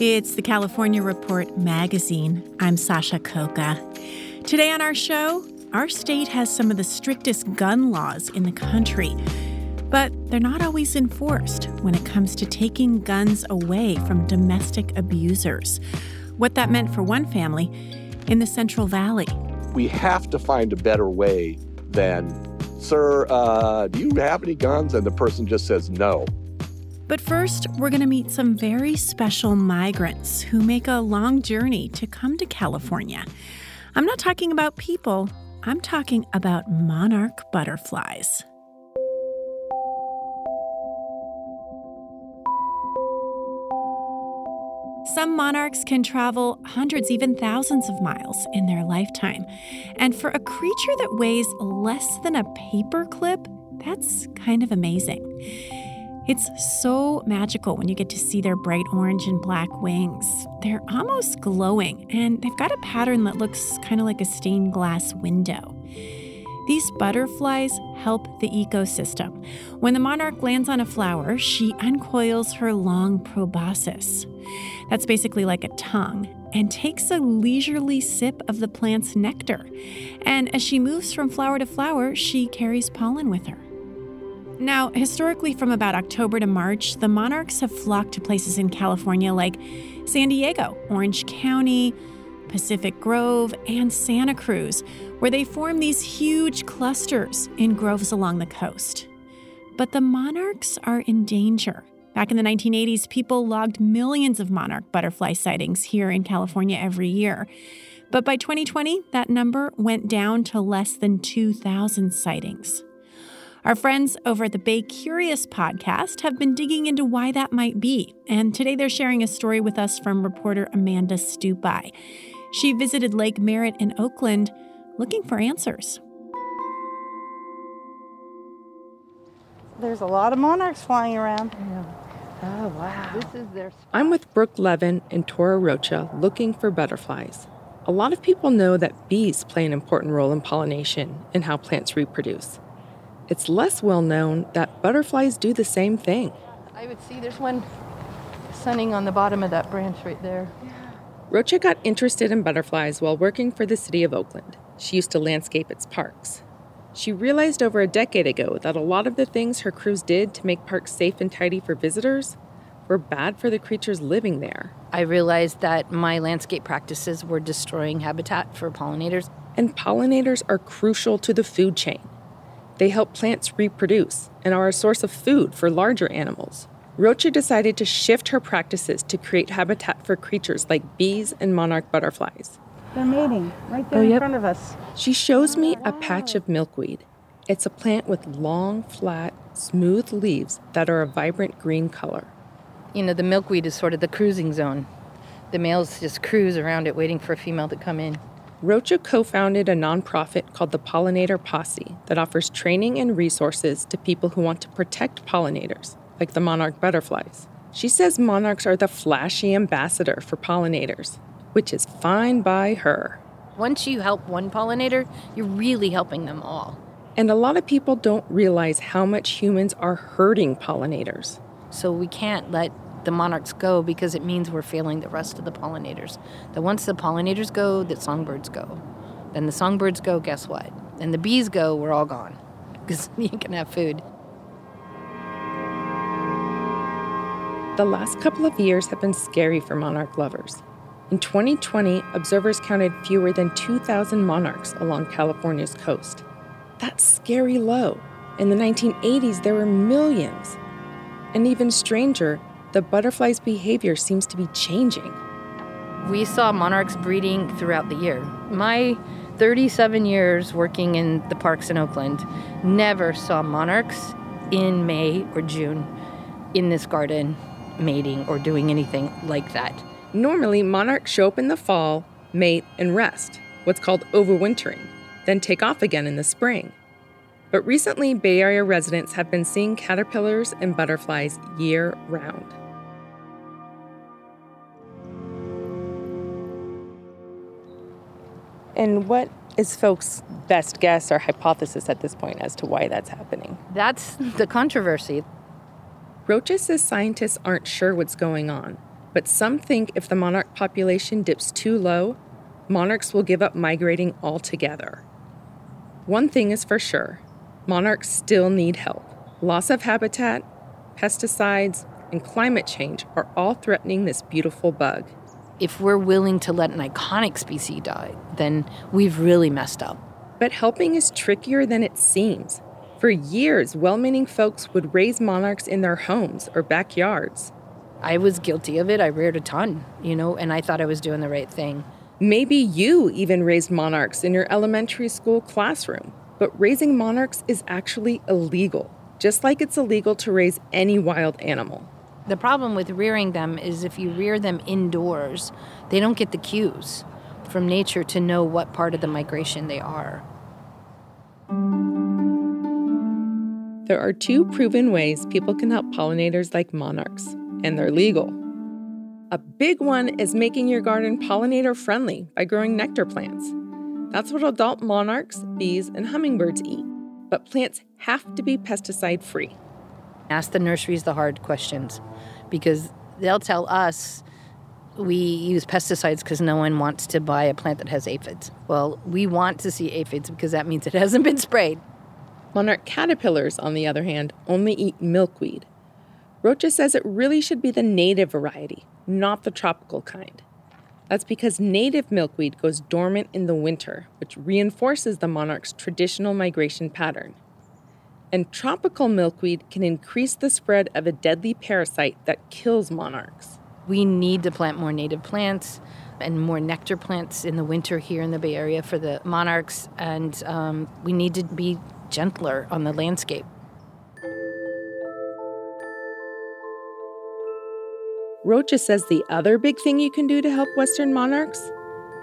It's the California Report magazine. I'm Sasha Khokha. Today on our show, our state has some of the strictest gun laws in the country, but they're not always enforced when it comes to taking guns away from domestic abusers. What that meant for one family in the Central Valley. We have to find a better way than, sir, uh, do you have any guns? And the person just says no. But first, we're going to meet some very special migrants who make a long journey to come to California. I'm not talking about people, I'm talking about monarch butterflies. Some monarchs can travel hundreds, even thousands of miles in their lifetime. And for a creature that weighs less than a paperclip, that's kind of amazing. It's so magical when you get to see their bright orange and black wings. They're almost glowing, and they've got a pattern that looks kind of like a stained glass window. These butterflies help the ecosystem. When the monarch lands on a flower, she uncoils her long proboscis. That's basically like a tongue, and takes a leisurely sip of the plant's nectar. And as she moves from flower to flower, she carries pollen with her. Now, historically, from about October to March, the monarchs have flocked to places in California like San Diego, Orange County, Pacific Grove, and Santa Cruz, where they form these huge clusters in groves along the coast. But the monarchs are in danger. Back in the 1980s, people logged millions of monarch butterfly sightings here in California every year. But by 2020, that number went down to less than 2,000 sightings. Our friends over at the Bay Curious podcast have been digging into why that might be, and today they're sharing a story with us from reporter Amanda Stupi. She visited Lake Merritt in Oakland looking for answers. There's a lot of monarchs flying around. Yeah. Oh, wow. This is their I'm with Brooke Levin and Tora Rocha looking for butterflies. A lot of people know that bees play an important role in pollination and how plants reproduce. It's less well known that butterflies do the same thing. I would see there's one sunning on the bottom of that branch right there. Rocha got interested in butterflies while working for the city of Oakland. She used to landscape its parks. She realized over a decade ago that a lot of the things her crews did to make parks safe and tidy for visitors were bad for the creatures living there. I realized that my landscape practices were destroying habitat for pollinators. And pollinators are crucial to the food chain. They help plants reproduce and are a source of food for larger animals. Rocha decided to shift her practices to create habitat for creatures like bees and monarch butterflies. They're mating right there Oh, in front of us. She shows me a patch of milkweed. It's a plant with long, flat, smooth leaves that are a vibrant green color. You know, the milkweed is sort of the cruising zone. The males just cruise around it waiting for a female to come in. Rocha co founded a nonprofit called the Pollinator Posse that offers training and resources to people who want to protect pollinators, like the monarch butterflies. She says monarchs are the flashy ambassador for pollinators, which is fine by her. Once you help one pollinator, you're really helping them all. And a lot of people don't realize how much humans are hurting pollinators. So we can't let the monarchs go because it means we're failing the rest of the pollinators. That once the pollinators go, the songbirds go. Then the songbirds go, guess what? And the bees go, we're all gone because you can have food. The last couple of years have been scary for monarch lovers. In 2020, observers counted fewer than 2,000 monarchs along California's coast. That's scary low. In the 1980s, there were millions. And even stranger, the butterfly's behavior seems to be changing. We saw monarchs breeding throughout the year. My 37 years working in the parks in Oakland never saw monarchs in May or June in this garden mating or doing anything like that. Normally, monarchs show up in the fall, mate, and rest, what's called overwintering, then take off again in the spring. But recently, Bay Area residents have been seeing caterpillars and butterflies year round. And what is folks' best guess or hypothesis at this point as to why that's happening? That's the controversy. Rocha says scientists aren't sure what's going on, but some think if the monarch population dips too low, monarchs will give up migrating altogether. One thing is for sure monarchs still need help. Loss of habitat, pesticides, and climate change are all threatening this beautiful bug. If we're willing to let an iconic species die, then we've really messed up. But helping is trickier than it seems. For years, well meaning folks would raise monarchs in their homes or backyards. I was guilty of it. I reared a ton, you know, and I thought I was doing the right thing. Maybe you even raised monarchs in your elementary school classroom. But raising monarchs is actually illegal, just like it's illegal to raise any wild animal. The problem with rearing them is if you rear them indoors, they don't get the cues from nature to know what part of the migration they are. There are two proven ways people can help pollinators like monarchs, and they're legal. A big one is making your garden pollinator friendly by growing nectar plants. That's what adult monarchs, bees, and hummingbirds eat. But plants have to be pesticide free. Ask the nurseries the hard questions because they'll tell us we use pesticides because no one wants to buy a plant that has aphids. Well, we want to see aphids because that means it hasn't been sprayed. Monarch caterpillars, on the other hand, only eat milkweed. Rocha says it really should be the native variety, not the tropical kind. That's because native milkweed goes dormant in the winter, which reinforces the monarch's traditional migration pattern. And tropical milkweed can increase the spread of a deadly parasite that kills monarchs. We need to plant more native plants and more nectar plants in the winter here in the Bay Area for the monarchs, and um, we need to be gentler on the landscape. Rocha says the other big thing you can do to help Western monarchs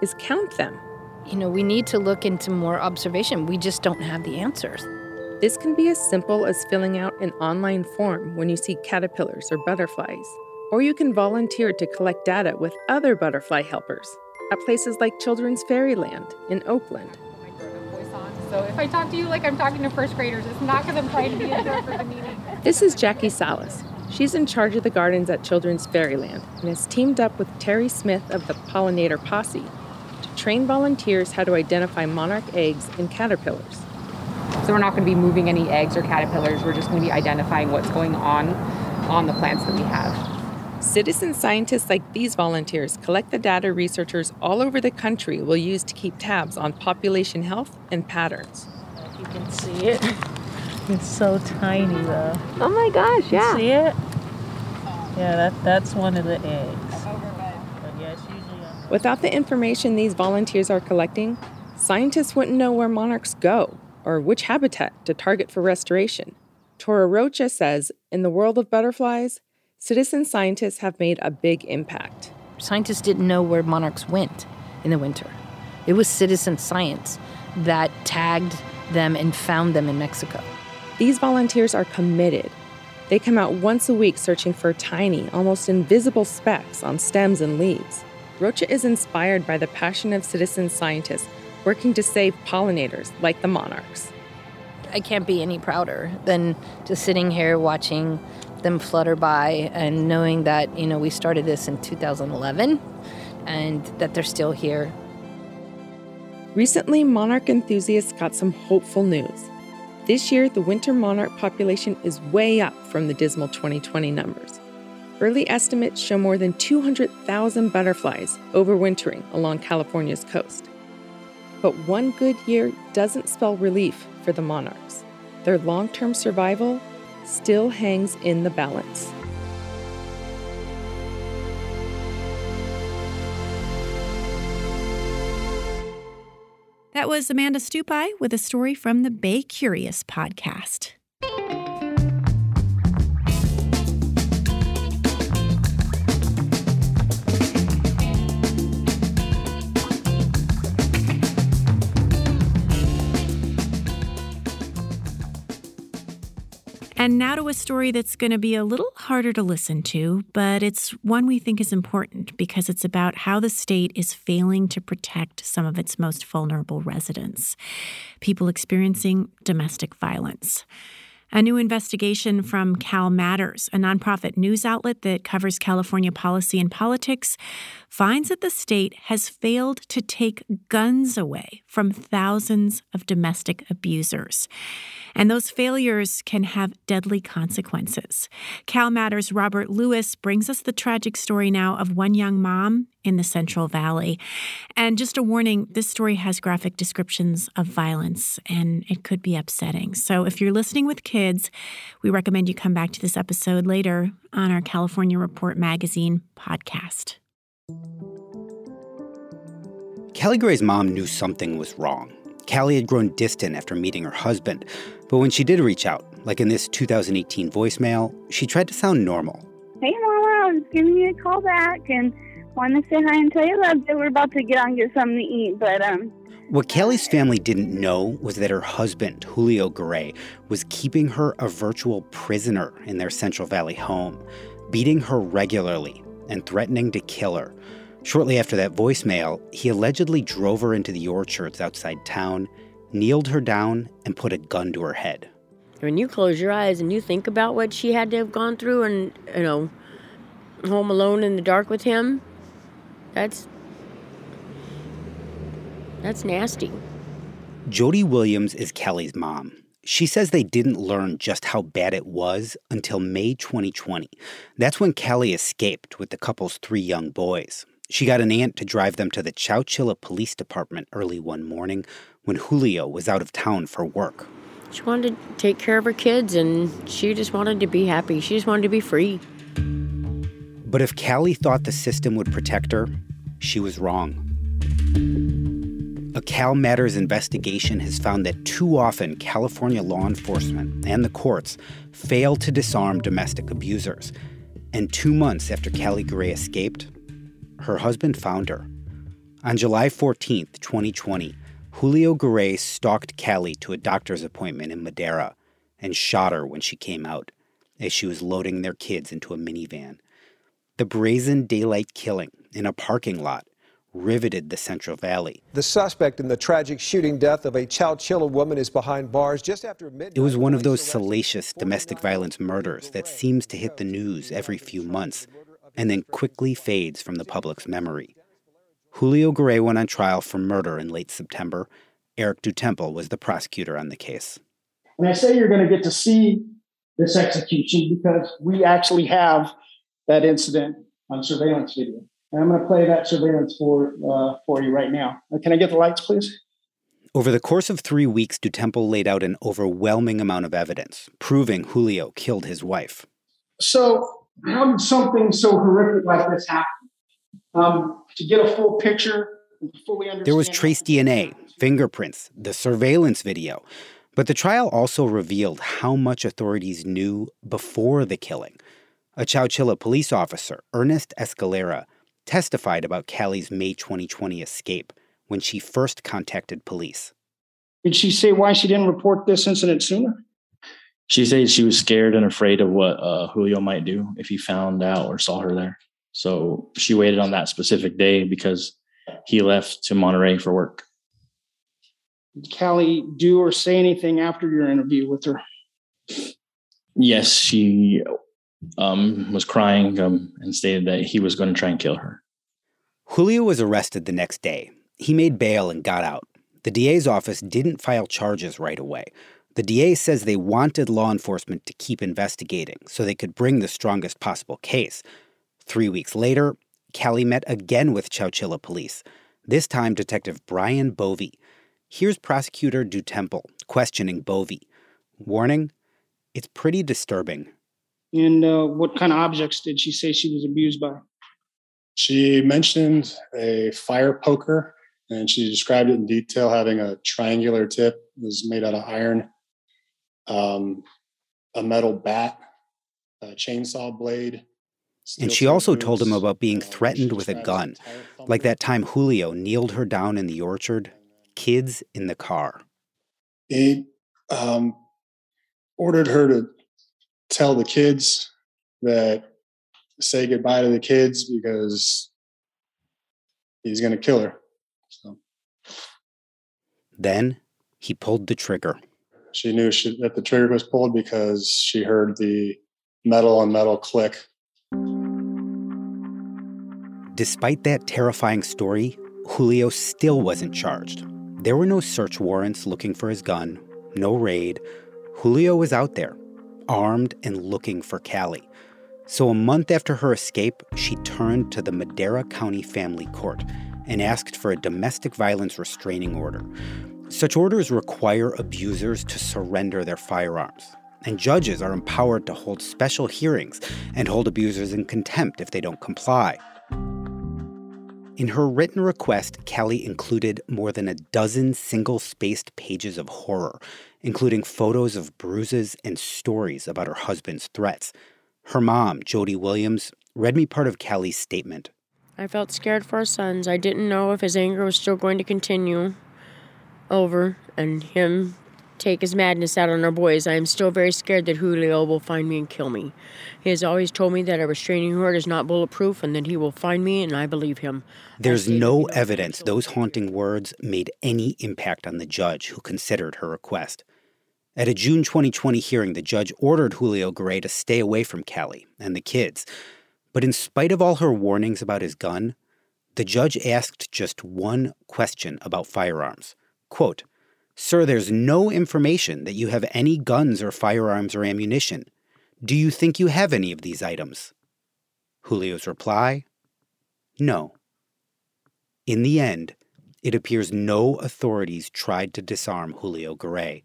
is count them. You know, we need to look into more observation. We just don't have the answers. This can be as simple as filling out an online form when you see caterpillars or butterflies. Or you can volunteer to collect data with other butterfly helpers at places like Children's Fairyland in Oakland. So if I talk to you like I'm talking to first graders, it's not because I'm trying to be a for the meeting. This is Jackie Salas. She's in charge of the gardens at Children's Fairyland and has teamed up with Terry Smith of the Pollinator Posse to train volunteers how to identify monarch eggs and caterpillars. So we're not going to be moving any eggs or caterpillars. We're just going to be identifying what's going on on the plants that we have. Citizen scientists like these volunteers collect the data researchers all over the country will use to keep tabs on population health and patterns. You can see it. It's so tiny though. Oh my gosh, yeah. See it? Yeah, that, that's one of the eggs. But yeah, it's usually on Without the information these volunteers are collecting, scientists wouldn't know where monarchs go or which habitat to target for restoration. Tora Rocha says in the world of butterflies, citizen scientists have made a big impact. Scientists didn't know where monarchs went in the winter. It was citizen science that tagged them and found them in Mexico. These volunteers are committed. They come out once a week searching for tiny, almost invisible specks on stems and leaves. Rocha is inspired by the passion of citizen scientists working to save pollinators like the monarchs. I can't be any prouder than just sitting here watching them flutter by and knowing that, you know, we started this in 2011 and that they're still here. Recently, monarch enthusiasts got some hopeful news. This year, the winter monarch population is way up from the dismal 2020 numbers. Early estimates show more than 200,000 butterflies overwintering along California's coast. But one good year doesn't spell relief for the monarchs. Their long term survival still hangs in the balance. That was Amanda Stupi with a story from the Bay Curious podcast. And now to a story that's going to be a little harder to listen to, but it's one we think is important because it's about how the state is failing to protect some of its most vulnerable residents people experiencing domestic violence. A new investigation from CalMatters, a nonprofit news outlet that covers California policy and politics, finds that the state has failed to take guns away from thousands of domestic abusers. And those failures can have deadly consequences. CalMatters' Robert Lewis brings us the tragic story now of one young mom in the Central Valley. And just a warning this story has graphic descriptions of violence and it could be upsetting. So if you're listening with kids, we recommend you come back to this episode later on our California Report Magazine podcast. Callie Gray's mom knew something was wrong. Callie had grown distant after meeting her husband, but when she did reach out, like in this 2018 voicemail, she tried to sound normal. Hey, Mama, I was giving you a call back and wanted to say hi and tell you love you. We're about to get on and get something to eat, but um. What Kelly's family didn't know was that her husband, Julio Garay, was keeping her a virtual prisoner in their Central Valley home, beating her regularly and threatening to kill her. Shortly after that voicemail, he allegedly drove her into the orchards outside town, kneeled her down, and put a gun to her head. When you close your eyes and you think about what she had to have gone through and, you know, home alone in the dark with him, that's that's nasty. Jody Williams is Kelly's mom. She says they didn't learn just how bad it was until May 2020. That's when Kelly escaped with the couple's three young boys. She got an aunt to drive them to the Chowchilla Police Department early one morning when Julio was out of town for work. She wanted to take care of her kids and she just wanted to be happy. She just wanted to be free. But if Callie thought the system would protect her, she was wrong. A CalMatters investigation has found that too often California law enforcement and the courts fail to disarm domestic abusers. And two months after Callie Gray escaped, her husband found her. On July 14, 2020, Julio Garay stalked Callie to a doctor's appointment in Madera and shot her when she came out as she was loading their kids into a minivan. The brazen daylight killing in a parking lot riveted the Central Valley. The suspect in the tragic shooting death of a Chowchilla woman is behind bars just after midnight. It was one of those salacious domestic violence murders that seems to hit the news every few months and then quickly fades from the public's memory. Julio Garay went on trial for murder in late September. Eric DuTemple was the prosecutor on the case. And I say you're going to get to see this execution because we actually have that incident on surveillance video. And I'm going to play that surveillance for, uh, for you right now. Uh, can I get the lights, please? Over the course of three weeks, DuTemple laid out an overwhelming amount of evidence proving Julio killed his wife. So, how did something so horrific like this happen? Um, to get a full picture, fully understand. There was trace DNA, fingerprints, the surveillance video. But the trial also revealed how much authorities knew before the killing. A Chowchilla police officer, Ernest Escalera, testified about Callie's May 2020 escape when she first contacted police. Did she say why she didn't report this incident sooner? She said she was scared and afraid of what uh, Julio might do if he found out or saw her there. So she waited on that specific day because he left to Monterey for work. Did Callie do or say anything after your interview with her? Yes, she um, was crying um, and stated that he was going to try and kill her. Julio was arrested the next day. He made bail and got out. The DA's office didn't file charges right away. The DA says they wanted law enforcement to keep investigating so they could bring the strongest possible case. Three weeks later, Kelly met again with Chowchilla police, this time Detective Brian Bovey. Here's Prosecutor DuTemple questioning Bovey. Warning, it's pretty disturbing. And uh, what kind of objects did she say she was abused by? She mentioned a fire poker and she described it in detail having a triangular tip it was made out of iron um, a metal bat a chainsaw blade and she also told him about being threatened with a gun like that time julio kneeled her down in the orchard kids in the car he um, ordered her to tell the kids that say goodbye to the kids because he's going to kill her so. Then he pulled the trigger. She knew she, that the trigger was pulled because she heard the metal on metal click. Despite that terrifying story, Julio still wasn't charged. There were no search warrants looking for his gun, no raid. Julio was out there, armed and looking for Callie. So a month after her escape, she turned to the Madera County Family Court and asked for a domestic violence restraining order. Such orders require abusers to surrender their firearms, and judges are empowered to hold special hearings and hold abusers in contempt if they don't comply. In her written request, Callie included more than a dozen single spaced pages of horror, including photos of bruises and stories about her husband's threats. Her mom, Jody Williams, read me part of Callie's statement. I felt scared for our sons. I didn't know if his anger was still going to continue over and him take his madness out on our boys. I am still very scared that Julio will find me and kill me. He has always told me that a restraining order is not bulletproof and that he will find me, and I believe him. There's no evidence those haunting words made any impact on the judge who considered her request. At a June 2020 hearing, the judge ordered Julio Garay to stay away from Callie and the kids, but in spite of all her warnings about his gun, the judge asked just one question about firearms. Quote, Sir, there's no information that you have any guns or firearms or ammunition. Do you think you have any of these items? Julio's reply No. In the end, it appears no authorities tried to disarm Julio Garay.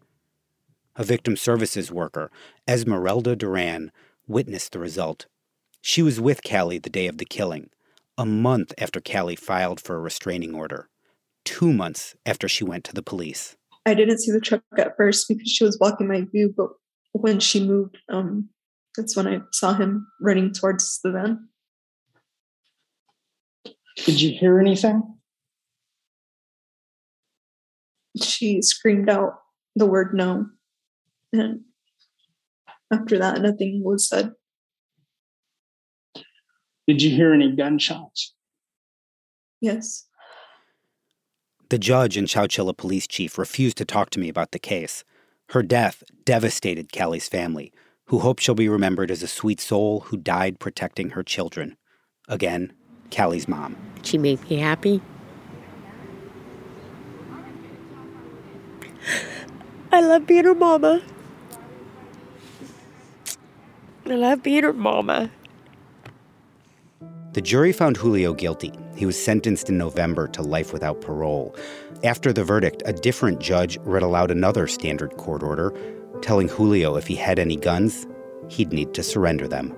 A victim services worker, Esmeralda Duran, witnessed the result. She was with Callie the day of the killing, a month after Callie filed for a restraining order, two months after she went to the police. I didn't see the truck at first because she was blocking my view, but when she moved, um, that's when I saw him running towards the van. Did you hear anything? She screamed out the word no. And after that, nothing was said. Did you hear any gunshots? Yes. The judge and Chowchilla police chief refused to talk to me about the case. Her death devastated Callie's family, who hope she'll be remembered as a sweet soul who died protecting her children. Again, Callie's mom. She made me happy. I love being her mama. I love being her mama. The jury found Julio guilty. He was sentenced in November to life without parole. After the verdict, a different judge read aloud another standard court order, telling Julio if he had any guns, he'd need to surrender them.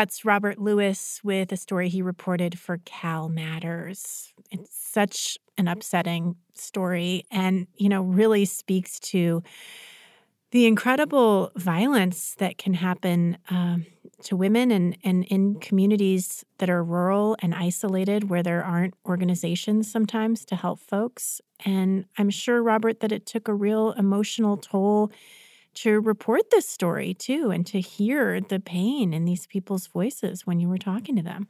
That's Robert Lewis with a story he reported for CalMatters. It's such an upsetting story and, you know, really speaks to The incredible violence that can happen um, to women and, and in communities that are rural and isolated where there aren't organizations sometimes to help folks. And I'm sure, Robert, that it took a real emotional toll to report this story too and to hear the pain in these people's voices when you were talking to them.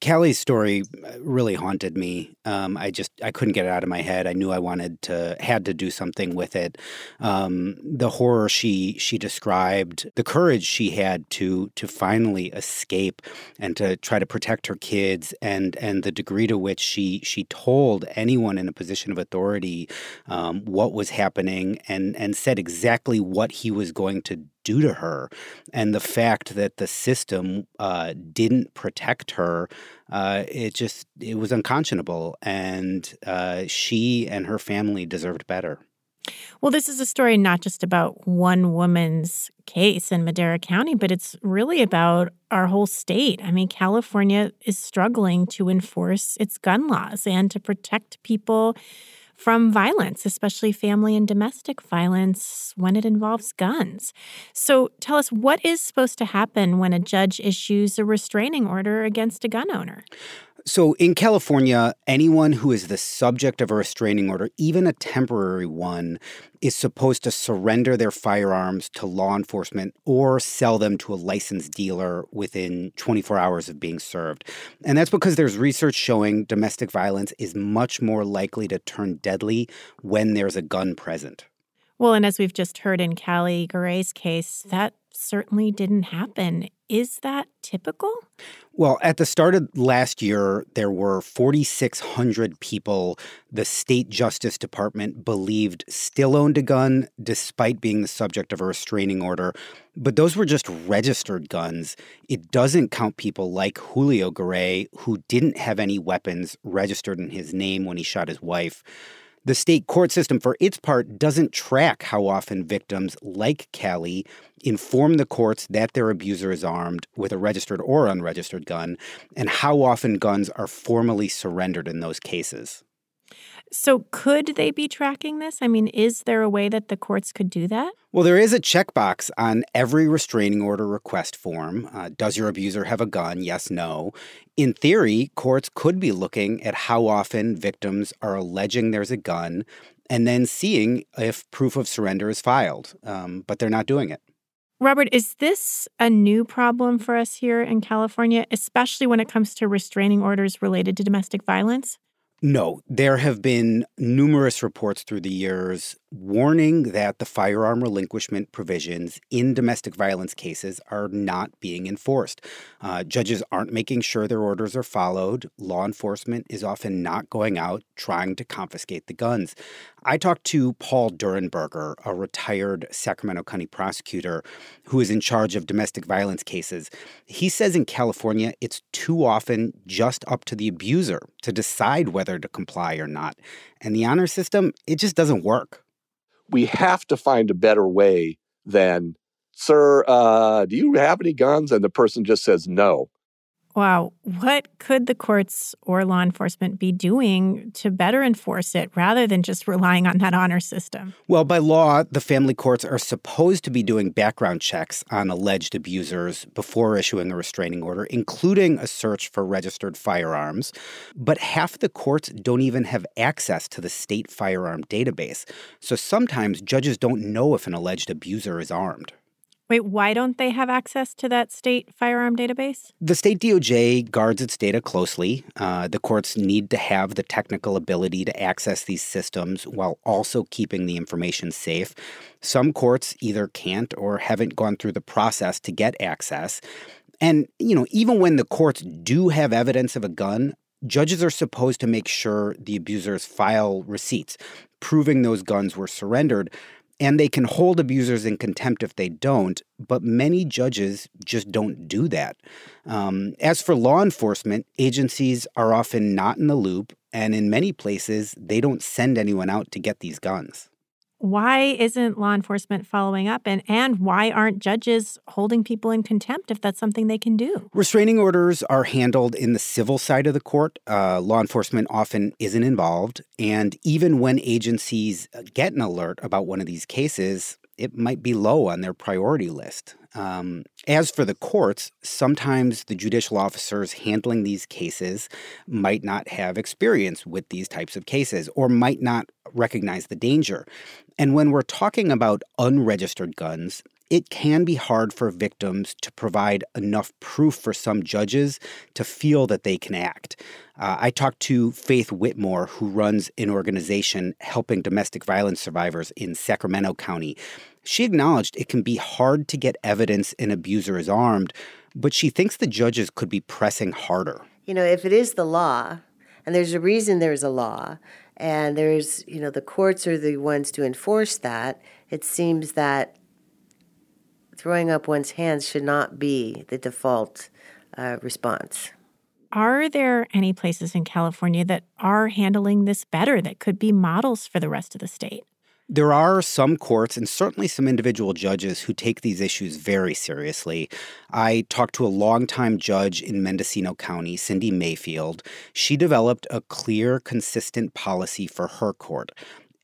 Callie's story uh, really haunted me. Um, I just I couldn't get it out of my head. I knew I wanted to had to do something with it. Um, the horror she she described, the courage she had to to finally escape and to try to protect her kids, and and the degree to which she she told anyone in a position of authority um, what was happening and and said exactly what he was going to do to her. And the fact that the system uh, didn't protect her, uh, it just, it was unconscionable. And uh, she and her family deserved better. Well, this is a story not just about one woman's case in Madera County, but it's really about our whole state. I mean, California is struggling to enforce its gun laws and to protect people from violence, especially family and domestic violence when it involves guns. So tell us what is supposed to happen when a judge issues a restraining order against a gun owner? So, in California, anyone who is the subject of a restraining order, even a temporary one, is supposed to surrender their firearms to law enforcement or sell them to a licensed dealer within 24 hours of being served. And that's because there's research showing domestic violence is much more likely to turn deadly when there's a gun present. Well, and as we've just heard in Callie Garay's case, that certainly didn't happen. Is that typical? Well, at the start of last year, there were 4,600 people the state justice department believed still owned a gun despite being the subject of a restraining order. But those were just registered guns. It doesn't count people like Julio Garay, who didn't have any weapons registered in his name when he shot his wife. The state court system, for its part, doesn't track how often victims like Callie inform the courts that their abuser is armed with a registered or unregistered gun, and how often guns are formally surrendered in those cases. So, could they be tracking this? I mean, is there a way that the courts could do that? Well, there is a checkbox on every restraining order request form. Uh, does your abuser have a gun? Yes, no. In theory, courts could be looking at how often victims are alleging there's a gun and then seeing if proof of surrender is filed, um, but they're not doing it. Robert, is this a new problem for us here in California, especially when it comes to restraining orders related to domestic violence? No, there have been numerous reports through the years warning that the firearm relinquishment provisions in domestic violence cases are not being enforced. Uh, judges aren't making sure their orders are followed. Law enforcement is often not going out trying to confiscate the guns. I talked to Paul Durenberger, a retired Sacramento County prosecutor who is in charge of domestic violence cases. He says in California, it's too often just up to the abuser to decide whether to comply or not. And the honor system, it just doesn't work we have to find a better way than, sir, uh, do you have any guns? And the person just says no. Wow. What could the courts or law enforcement be doing to better enforce it rather than just relying on that honor system? Well, by law, the family courts are supposed to be doing background checks on alleged abusers before issuing a restraining order, including a search for registered firearms. But half the courts don't even have access to the state firearm database. So sometimes judges don't know if an alleged abuser is armed. Wait, why don't they have access to that state firearm database? The state DOJ guards its data closely. Uh, the courts need to have the technical ability to access these systems while also keeping the information safe. Some courts either can't or haven't gone through the process to get access. And, you know, even when the courts do have evidence of a gun, judges are supposed to make sure the abusers file receipts proving those guns were surrendered and they can hold abusers in contempt if they don't, but many judges just don't do that. Um, as for law enforcement, agencies are often not in the loop, and in many places, they don't send anyone out to get these guns why isn't law enforcement following up and and why aren't judges holding people in contempt if that's something they can do? Restraining orders are handled in the civil side of the court. Uh, law enforcement often isn't involved and even when agencies get an alert about one of these cases it might be low on their priority list. Um, as for the courts, sometimes the judicial officers handling these cases might not have experience with these types of cases or might not recognize the danger. And when we're talking about unregistered guns, it can be hard for victims to provide enough proof for some judges to feel that they can act. Uh, I talked to Faith Whitmore, who runs an organization helping domestic violence survivors in Sacramento County. She acknowledged it can be hard to get evidence an abuser is armed, but she thinks the judges could be pressing harder. You know, if it is the law, and there's a reason there's a law, and there's, you know, the courts are the ones to enforce that, it seems that throwing up one's hands should not be the default uh, response. Are there any places in California that are handling this better that could be models for the rest of the state? There are some courts and certainly some individual judges who take these issues very seriously. I talked to a longtime judge in Mendocino County, Cindy Mayfield. She developed a clear, consistent policy for her court.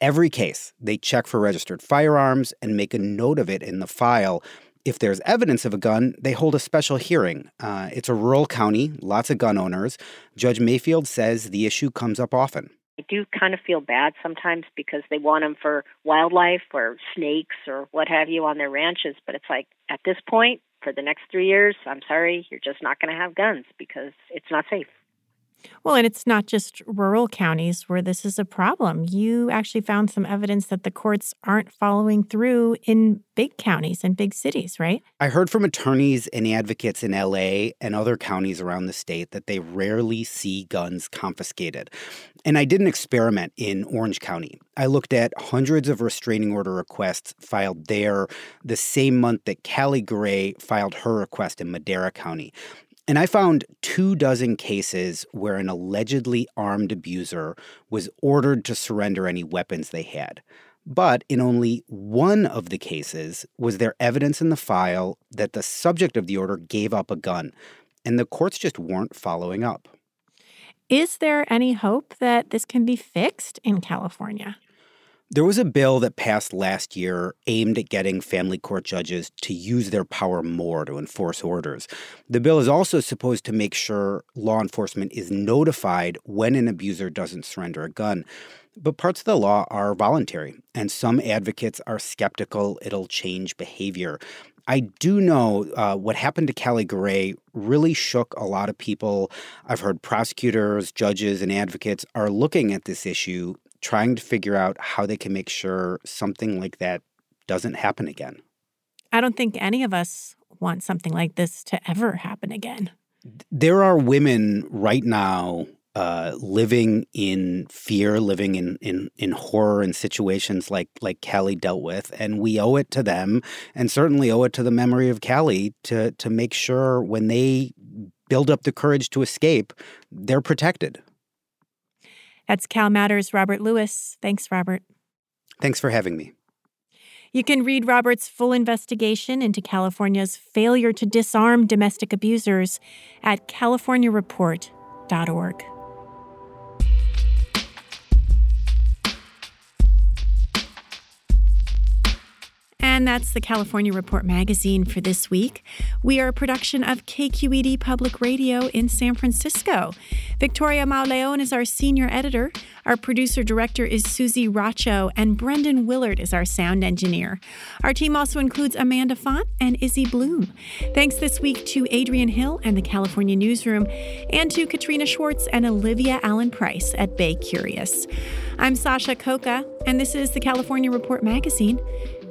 Every case, they check for registered firearms and make a note of it in the file if there's evidence of a gun, they hold a special hearing. Uh, it's a rural county, lots of gun owners. Judge Mayfield says the issue comes up often. I do kind of feel bad sometimes because they want them for wildlife or snakes or what have you on their ranches. But it's like, at this point, for the next three years, I'm sorry, you're just not going to have guns because it's not safe. Well, and it's not just rural counties where this is a problem. You actually found some evidence that the courts aren't following through in big counties and big cities, right? I heard from attorneys and advocates in LA and other counties around the state that they rarely see guns confiscated. And I did an experiment in Orange County. I looked at hundreds of restraining order requests filed there the same month that Callie Gray filed her request in Madera County. And I found two dozen cases where an allegedly armed abuser was ordered to surrender any weapons they had. But in only one of the cases was there evidence in the file that the subject of the order gave up a gun, and the courts just weren't following up. Is there any hope that this can be fixed in California? There was a bill that passed last year aimed at getting family court judges to use their power more to enforce orders. The bill is also supposed to make sure law enforcement is notified when an abuser doesn't surrender a gun. But parts of the law are voluntary, and some advocates are skeptical it'll change behavior. I do know uh, what happened to Callie Gray really shook a lot of people. I've heard prosecutors, judges, and advocates are looking at this issue trying to figure out how they can make sure something like that doesn't happen again. I don't think any of us want something like this to ever happen again. There are women right now uh, living in fear, living in, in in horror in situations like like Callie dealt with, and we owe it to them, and certainly owe it to the memory of Callie to to make sure when they build up the courage to escape, they're protected. That's CalMatters Robert Lewis. Thanks, Robert. Thanks for having me. You can read Robert's full investigation into California's failure to disarm domestic abusers at californiareport.org. And that's the California Report magazine for this week. We are a production of KQED Public Radio in San Francisco. Victoria Mauleon is our senior editor. Our producer director is Susie Racho, and Brendan Willard is our sound engineer. Our team also includes Amanda Font and Izzy Bloom. Thanks this week to Adrian Hill and the California Newsroom, and to Katrina Schwartz and Olivia Allen Price at Bay Curious. I'm Sasha Khokha, and this is the California Report magazine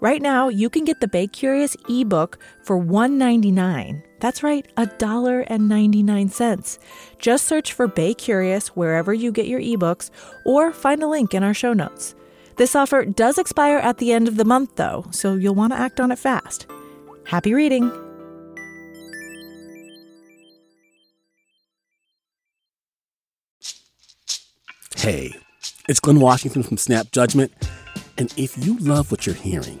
Right now, you can get the Bay Curious ebook for $1.99. That's right, $1.99. Just search for Bay Curious wherever you get your ebooks or find a link in our show notes. This offer does expire at the end of the month, though, so you'll want to act on it fast. Happy reading! Hey, it's Glenn Washington from Snap Judgment. And if you love what you're hearing,